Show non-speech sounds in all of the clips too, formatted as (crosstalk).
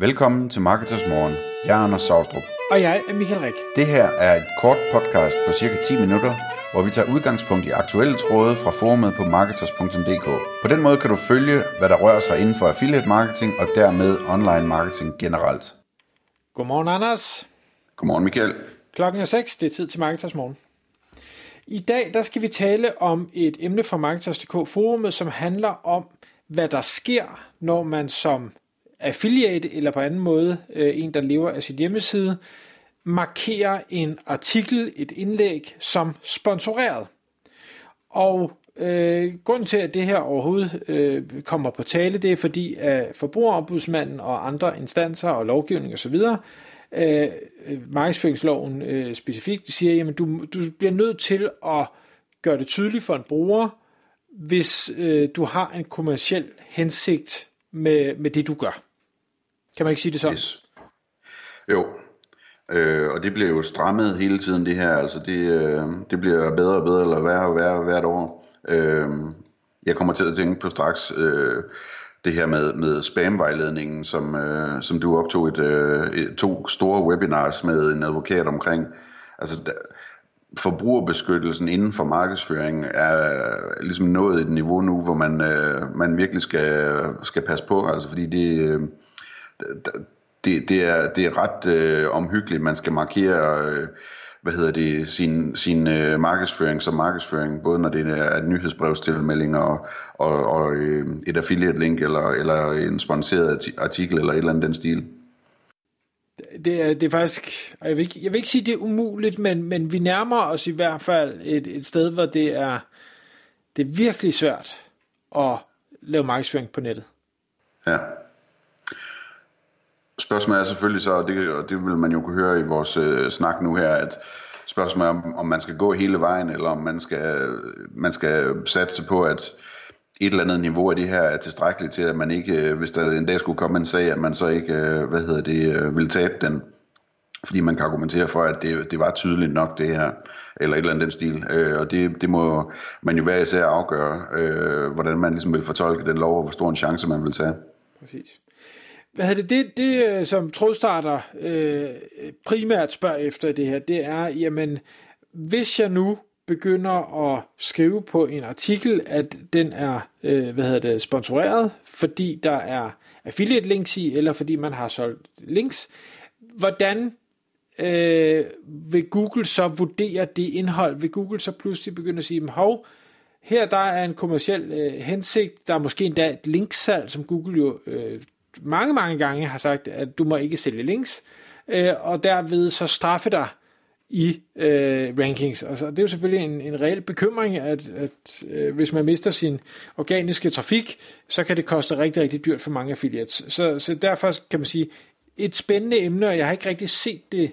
Velkommen til Marketers Morgen. Jeg er Anders Saustrup. Og jeg er Michael Rik. Det her er et kort podcast på cirka 10 minutter, hvor vi tager udgangspunkt i aktuelle tråde fra forumet på marketers.dk. På den måde kan du følge, hvad der rører sig inden for affiliate marketing og dermed online marketing generelt. Godmorgen, Anders. Godmorgen, Michael. Klokken er 6. Det er tid til Marketers Morgen. I dag der skal vi tale om et emne fra Marketers.dk forumet, som handler om, hvad der sker, når man som affiliate eller på anden måde øh, en, der lever af sit hjemmeside, markerer en artikel, et indlæg som sponsoreret. Og øh, grunden til, at det her overhovedet øh, kommer på tale, det er fordi, at forbrugerombudsmanden og andre instanser og lovgivning osv., øh, øh, markedsføringsloven øh, specifikt, siger, at du, du bliver nødt til at gøre det tydeligt for en bruger, hvis øh, du har en kommersiel hensigt med, med det, du gør. Kan man ikke sige det sådan? Yes. Jo, øh, og det bliver jo strammet hele tiden det her, altså det, øh, det bliver bedre og bedre, eller værre og værre hvert år. Øh, jeg kommer til at tænke på straks øh, det her med, med spamvejledningen, som, øh, som du optog et, øh, et, to store webinars med en advokat omkring. Altså, der, forbrugerbeskyttelsen inden for markedsføring er øh, ligesom nået et niveau nu, hvor man, øh, man virkelig skal, skal passe på, altså fordi det, øh, det, det, er, det er ret øh, omhyggeligt, man skal markere, øh, hvad hedder det, sin, sin øh, markedsføring som markedsføring, både når det er et nyhedsbrevstilmelding og, og, og øh, et affiliate link, eller, eller en sponsoreret artikel, eller et eller andet den stil. Det er, det er faktisk, jeg vil, ikke, jeg vil ikke sige, det er umuligt, men, men vi nærmer os i hvert fald et, et sted, hvor det er, det er virkelig svært at lave markedsføring på nettet. Ja. Spørgsmålet er selvfølgelig så, og det, og det vil man jo kunne høre i vores øh, snak nu her, at spørgsmålet er, om, om man skal gå hele vejen, eller om man skal, man skal satse på, at et eller andet niveau af det her er tilstrækkeligt til, at man ikke, øh, hvis der en dag skulle komme en sag, at man så ikke, øh, hvad hedder det, øh, vil tabe den. Fordi man kan argumentere for, at det, det var tydeligt nok det her, eller et eller andet den stil. Øh, og det, det må man jo være især afgøre, øh, hvordan man ligesom vil fortolke den lov, og hvor stor en chance man vil tage. Præcis. Hvad hedder det, det, det øh, som trådstarter øh, primært spørger efter det her, det er, jamen, hvis jeg nu begynder at skrive på en artikel, at den er øh, hvad hedder det, sponsoreret, fordi der er affiliate links i, eller fordi man har solgt links, hvordan øh, vil Google så vurdere det indhold? Vil Google så pludselig begynde at sige, hov, her der er en kommersiel øh, hensigt, der er måske endda et linksalg, som Google jo øh, mange, mange gange har sagt, at du må ikke sælge links, øh, og derved så straffe dig i øh, rankings. Altså, det er jo selvfølgelig en, en reel bekymring, at, at øh, hvis man mister sin organiske trafik, så kan det koste rigtig, rigtig dyrt for mange affiliates. Så, så derfor kan man sige, et spændende emne, og jeg har ikke rigtig set det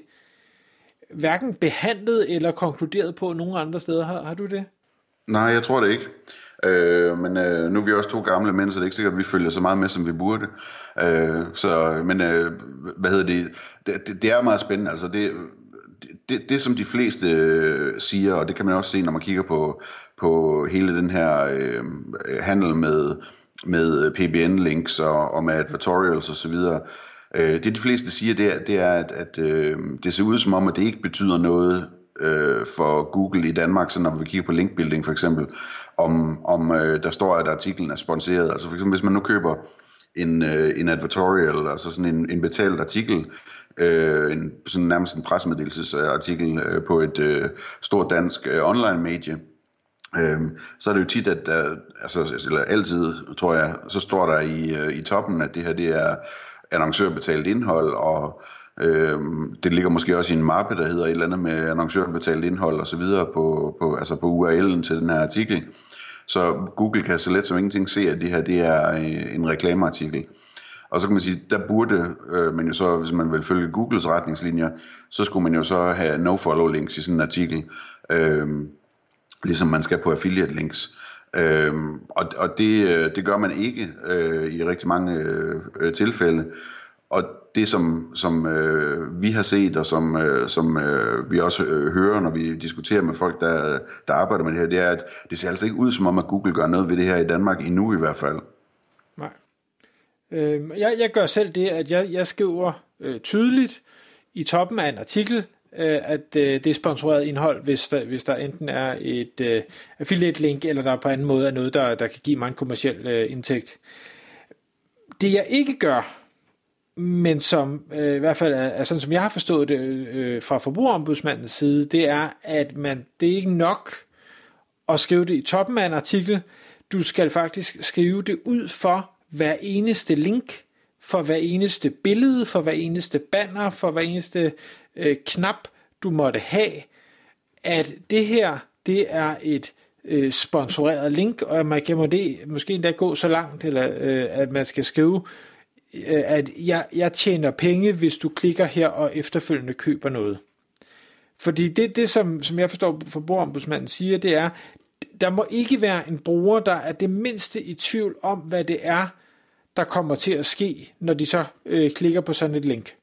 hverken behandlet eller konkluderet på nogen andre steder. Har, har du det? Nej, jeg tror det ikke. Øh, men øh, nu er vi også to gamle mænd, så det er ikke sikkert, at vi følger så meget med, som vi burde. Øh, så, men øh, hvad hedder det? Det, det? det er meget spændende. Altså det, det, det, som de fleste øh, siger, og det kan man også se, når man kigger på, på hele den her øh, handel med, med PBN-links og, og med advertorials osv., øh, det de fleste siger, det er, det er at, at øh, det ser ud som om, at det ikke betyder noget øh, for Google i Danmark, så når vi kigger på linkbuilding for eksempel, om, om øh, der står, at artiklen er sponsoreret. Altså for eksempel, hvis man nu køber en, øh, en advertorial, altså sådan en, en betalt artikel, øh, en, sådan nærmest en pressemeddelelsesartikel øh, på et øh, stort dansk øh, online medie, øh, så er det jo tit, at der, altså, eller altid, tror jeg, så står der i, øh, i toppen, at det her det er annoncørbetalt indhold, og øh, det ligger måske også i en mappe, der hedder et eller andet med annoncørbetalt indhold og så videre på, på, altså på URL'en til den her artikel. Så Google kan så let som ingenting se, at det her det er øh, en reklameartikel. Og så kan man sige, der burde øh, man jo så, hvis man vil følge Googles retningslinjer, så skulle man jo så have no-follow links i sådan en artikel, øh, ligesom man skal på affiliate links. Øh, og og det, øh, det gør man ikke øh, i rigtig mange øh, tilfælde. Og det, som, som øh, vi har set, og som, øh, som øh, vi også øh, hører, når vi diskuterer med folk, der, der arbejder med det her, det er, at det ser altså ikke ud som om, at Google gør noget ved det her i Danmark endnu i hvert fald. Nej. Øh, jeg, jeg gør selv det, at jeg, jeg skriver øh, tydeligt i toppen af en artikel, øh, at øh, det er sponsoreret indhold, hvis der, hvis der enten er et øh, affiliate link, eller der på anden måde er noget, der, der kan give mig en kommersiel øh, indtægt. Det jeg ikke gør, men som øh, i hvert fald er, er sådan, som jeg har forstået det øh, øh, fra forbrugerombudsmandens side, det er, at man det er ikke nok at skrive det i toppen af en artikel. Du skal faktisk skrive det ud for hver eneste link, for hver eneste billede, for hver eneste banner, for hver eneste øh, knap, du måtte have, at det her, det er et øh, sponsoreret link, og man kan måske, måske endda gå så langt, eller øh, at man skal skrive, Øh, at jeg, jeg tjener penge, hvis du klikker her og efterfølgende køber noget. Fordi det, det som, som jeg forstår forbrugerombudsmanden siger, det er, der må ikke være en bruger, der er det mindste i tvivl om, hvad det er, der kommer til at ske, når de så øh, klikker på sådan et link.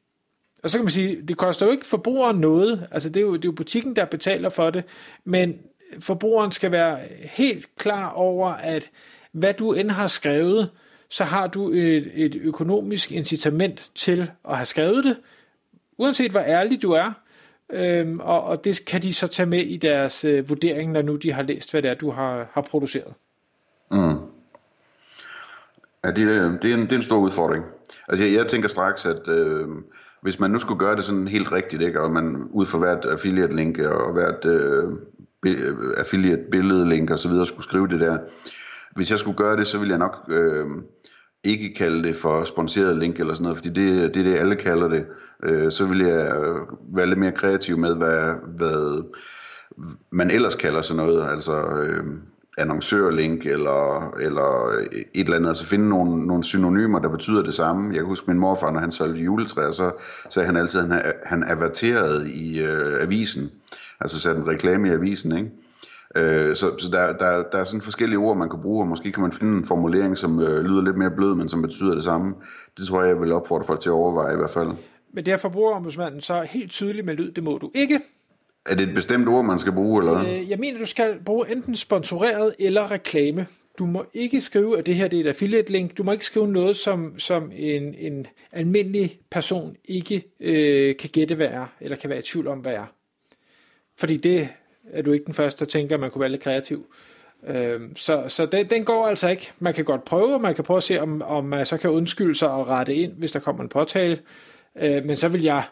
Og så kan man sige, det koster jo ikke forbrugeren noget, altså det er jo, det er jo butikken, der betaler for det, men forbrugeren skal være helt klar over, at hvad du end har skrevet, så har du et, et økonomisk incitament til at have skrevet det, uanset hvor ærlig du er, øhm, og, og det kan de så tage med i deres øh, vurdering, når nu de har læst, hvad det er, du har, har produceret. Mm. Ja, det, det, er en, det er en stor udfordring. Altså, jeg, jeg tænker straks, at øh, hvis man nu skulle gøre det sådan helt rigtigt, ikke, og man ud for hvert affiliate-link og hvert øh, affiliate-billede-link og så videre skulle skrive det der, hvis jeg skulle gøre det, så ville jeg nok øh, ikke kalde det for sponsoreret link eller sådan noget, fordi det, det er det, alle kalder det. Øh, så vil jeg øh, være lidt mere kreativ med, hvad, hvad man ellers kalder sådan noget. Altså, øh, annoncørlink eller, eller et eller andet, altså finde nogle, nogle synonymer, der betyder det samme. Jeg kan huske min morfar, når han solgte juletræer, så sagde han altid, at han, han averterede i øh, avisen, altså satte en reklame i avisen, ikke? Øh, så så der, der, der er sådan forskellige ord, man kan bruge, og måske kan man finde en formulering, som øh, lyder lidt mere blød, men som betyder det samme. Det tror jeg, jeg vil opfordre folk til at overveje i hvert fald. Men det er forbrugerombudsmanden så helt tydeligt med lyd, det må du ikke. Er det et bestemt ord, man skal bruge, eller øh, Jeg mener, du skal bruge enten sponsoreret eller reklame. Du må ikke skrive, at det her det er et affiliate link. Du må ikke skrive noget, som, som en, en almindelig person ikke øh, kan gætte, hvad er, eller kan være i tvivl om, hvad er. Fordi det er du ikke den første, der tænker, at man kunne være lidt kreativ. Øh, så så den, den går altså ikke. Man kan godt prøve, og man kan prøve at se, om, om man så kan undskylde sig og rette ind, hvis der kommer en påtale. Øh, men så vil jeg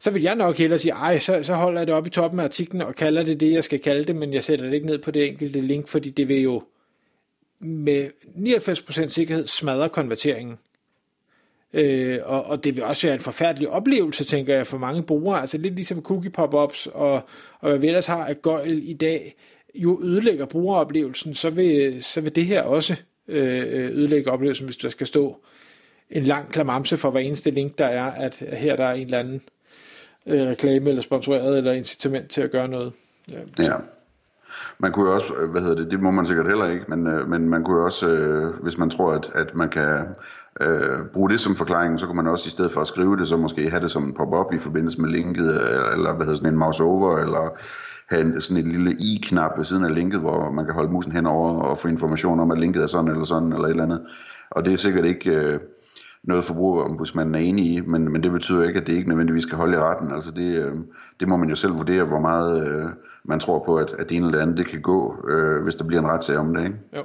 så vil jeg nok hellere sige, ej, så, så holder jeg det op i toppen af artiklen og kalder det det, jeg skal kalde det, men jeg sætter det ikke ned på det enkelte link, fordi det vil jo med 99% sikkerhed smadre konverteringen. Øh, og, og det vil også være en forfærdelig oplevelse, tænker jeg, for mange brugere. Altså lidt ligesom cookie pop-ups og, og hvad vi ellers har af gøjl i dag, jo ødelægger brugeroplevelsen, så vil, så vil det her også øh, ødelægge oplevelsen, hvis der skal stå en lang klamamse for hver eneste link, der er, at her der er en eller anden øh, reklame eller sponsoreret eller incitament til at gøre noget. Ja. ja. Man kunne jo også, øh, hvad hedder det, det må man sikkert heller ikke, men, øh, men man kunne jo også, øh, hvis man tror, at, at man kan øh, bruge det som forklaring, så kunne man også i stedet for at skrive det, så måske have det som en pop-up i forbindelse med linket, eller eller hvad hedder sådan en mouse over, eller have en, sådan en lille i-knap ved siden af linket, hvor man kan holde musen henover og få information om, at linket er sådan eller sådan, eller et eller andet. Og det er sikkert ikke... Øh, noget forbrugerombudsmanden er enig i, men, men det betyder ikke, at det ikke nødvendigvis skal holde i retten. Altså det, øh, det må man jo selv vurdere, hvor meget øh, man tror på, at, at det ene eller andet det kan gå, øh, hvis der bliver en retssag om det. Ikke? Jo.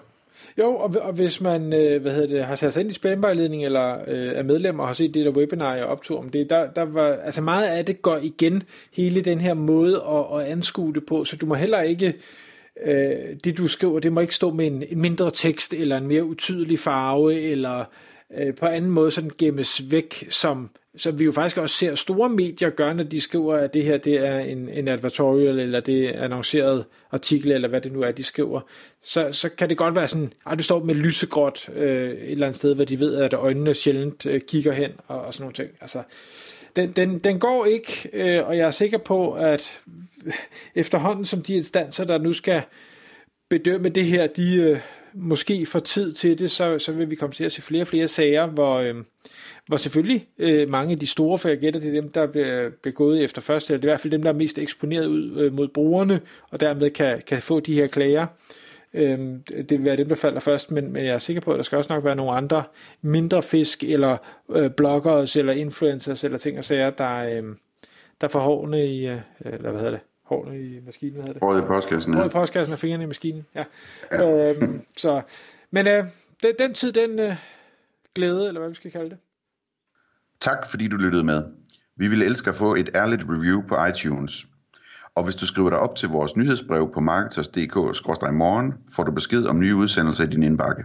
Jo, og, og hvis man øh, hvad hedder det, har sat sig ind i spamvejledning eller øh, er medlem og har set det der webinar, jeg optog om det, der, der var, altså meget af det går igen hele den her måde at, at anskue det på, så du må heller ikke øh, det du skriver, det må ikke stå med en, en mindre tekst eller en mere utydelig farve eller øh, på anden måde sådan gemmes væk, som, som vi jo faktisk også ser store medier gøre, når de skriver, at det her det er en, en advertorial, eller det er annonceret artikel, eller hvad det nu er, de skriver. Så, så kan det godt være sådan, at du står med lysegråt øh, et eller andet sted, hvor de ved, at øjnene sjældent øh, kigger hen, og, og sådan nogle ting. Altså, den, den, den går ikke, øh, og jeg er sikker på, at (laughs) efterhånden som de instanser, der nu skal bedømme det her, de, øh, måske får tid til det, så, så vil vi komme til at se flere og flere sager, hvor, øh, hvor selvfølgelig øh, mange af de store, for jeg gætter, det er dem, der bliver begået efter første, eller det er i hvert fald dem, der er mest eksponeret ud øh, mod brugerne, og dermed kan, kan få de her klager. Øh, det vil være dem, der falder først, men, men jeg er sikker på, at der skal også nok være nogle andre mindre fisk, eller øh, bloggers, eller influencers, eller ting og sager, der, øh, der får hårene i, øh, eller hvad hedder det, hårene i maskinen, hedder det? Håret i postkassen, ja. Håret i postkassen og fingrene i maskinen, ja. ja. Øhm, så, men øh, den, den tid, den øh, glæde, eller hvad vi skal kalde det. Tak fordi du lyttede med. Vi vil elske at få et ærligt review på iTunes. Og hvis du skriver dig op til vores nyhedsbrev på marketers.dk-morgen, får du besked om nye udsendelser i din indbakke.